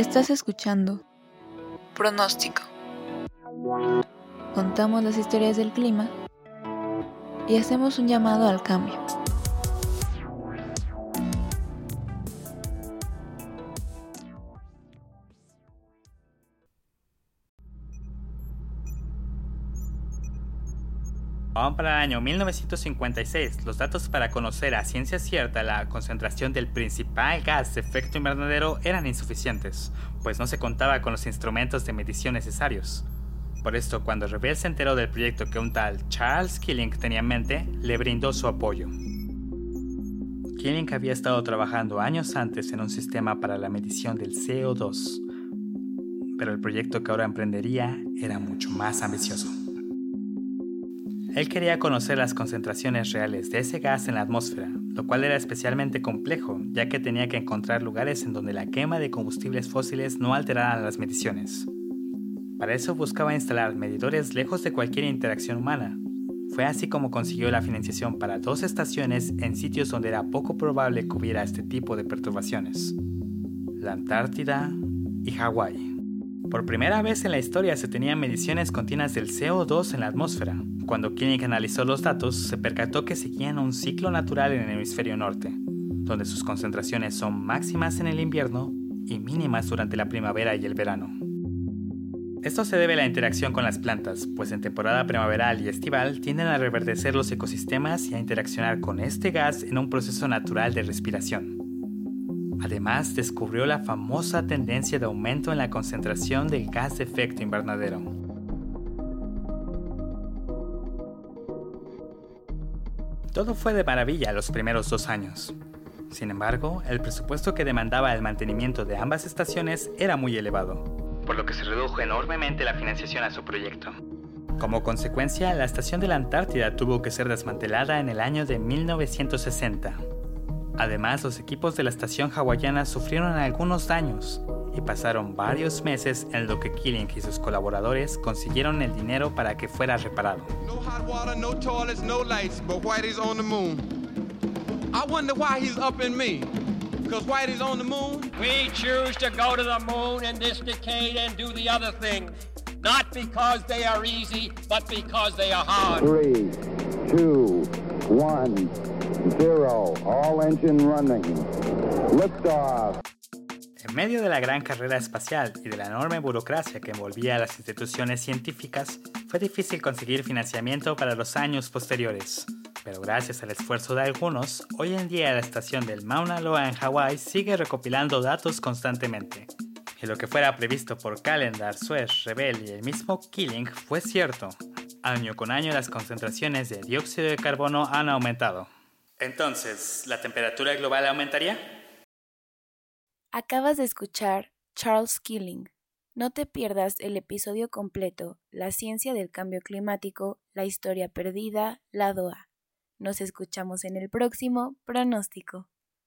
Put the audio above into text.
Estás escuchando Pronóstico. Contamos las historias del clima y hacemos un llamado al cambio. Aún para el año 1956, los datos para conocer a ciencia cierta la concentración del principal gas de efecto invernadero eran insuficientes, pues no se contaba con los instrumentos de medición necesarios. Por esto, cuando Rebel se enteró del proyecto que un tal Charles Killing tenía en mente, le brindó su apoyo. Killing había estado trabajando años antes en un sistema para la medición del CO2, pero el proyecto que ahora emprendería era mucho más ambicioso. Él quería conocer las concentraciones reales de ese gas en la atmósfera, lo cual era especialmente complejo, ya que tenía que encontrar lugares en donde la quema de combustibles fósiles no alterara las mediciones. Para eso buscaba instalar medidores lejos de cualquier interacción humana. Hue así como consiguió la financiación para dos estaciones en sitios donde era poco probable que hubiera este tipo de perturbaciones. La Antártida y Hawái. Por primera vez en la historia se tenían mediciones continuas del CO2 en la atmósfera. Cuando Killing analizó los datos, se percató que seguían un ciclo natural en el hemisferio norte, donde sus concentraciones son máximas en el invierno y mínimas durante la primavera y el verano. Esto se debe a la interacción con las plantas, pues en temporada primaveral y estival tienden a reverdecer los ecosistemas y a interaccionar con este gas en un proceso natural de respiración. Además, descubrió la famosa tendencia de aumento en la concentración del gas de efecto invernadero. Todo fue de maravilla los primeros dos años. Sin embargo, el presupuesto que demandaba el mantenimiento de ambas estaciones era muy elevado, por lo que se redujo enormemente la financiación a su proyecto. Como consecuencia, la estación de la Antártida tuvo que ser desmantelada en el año de 1960 Además, los equipos de la estación hawaiana sufrieron algunos daños y pasaron varios meses en lo que Killing y sus colaboradores consiguieron el dinero para que fuera reparado. No hot water, no toilets, no lights, but Whitey's on the moon. I wonder why he's up in me. Because Whitey's on the moon. We choose to go to the moon in this decade and do the other things. Not because they are easy, but because they are hard. Three, two, one. Zero. All engine running. Liftoff. En medio de la gran carrera espacial y de la enorme burocracia que envolvía a las instituciones científicas, fue difícil conseguir financiamiento para los años posteriores. Pero gracias al esfuerzo de algunos, hoy en día la estación del Mauna Loa en Hawái sigue recopilando datos constantemente. Y lo que fuera previsto por Calendar, Suez, Rebel y el mismo Killing fue cierto. Año con año las concentraciones de dióxido de carbono han aumentado. Entonces, ¿la temperatura global aumentaría? Acabas de escuchar Charles Killing. No te pierdas el episodio completo, La ciencia del cambio climático, la historia perdida, la DOA. Nos escuchamos en el próximo pronóstico.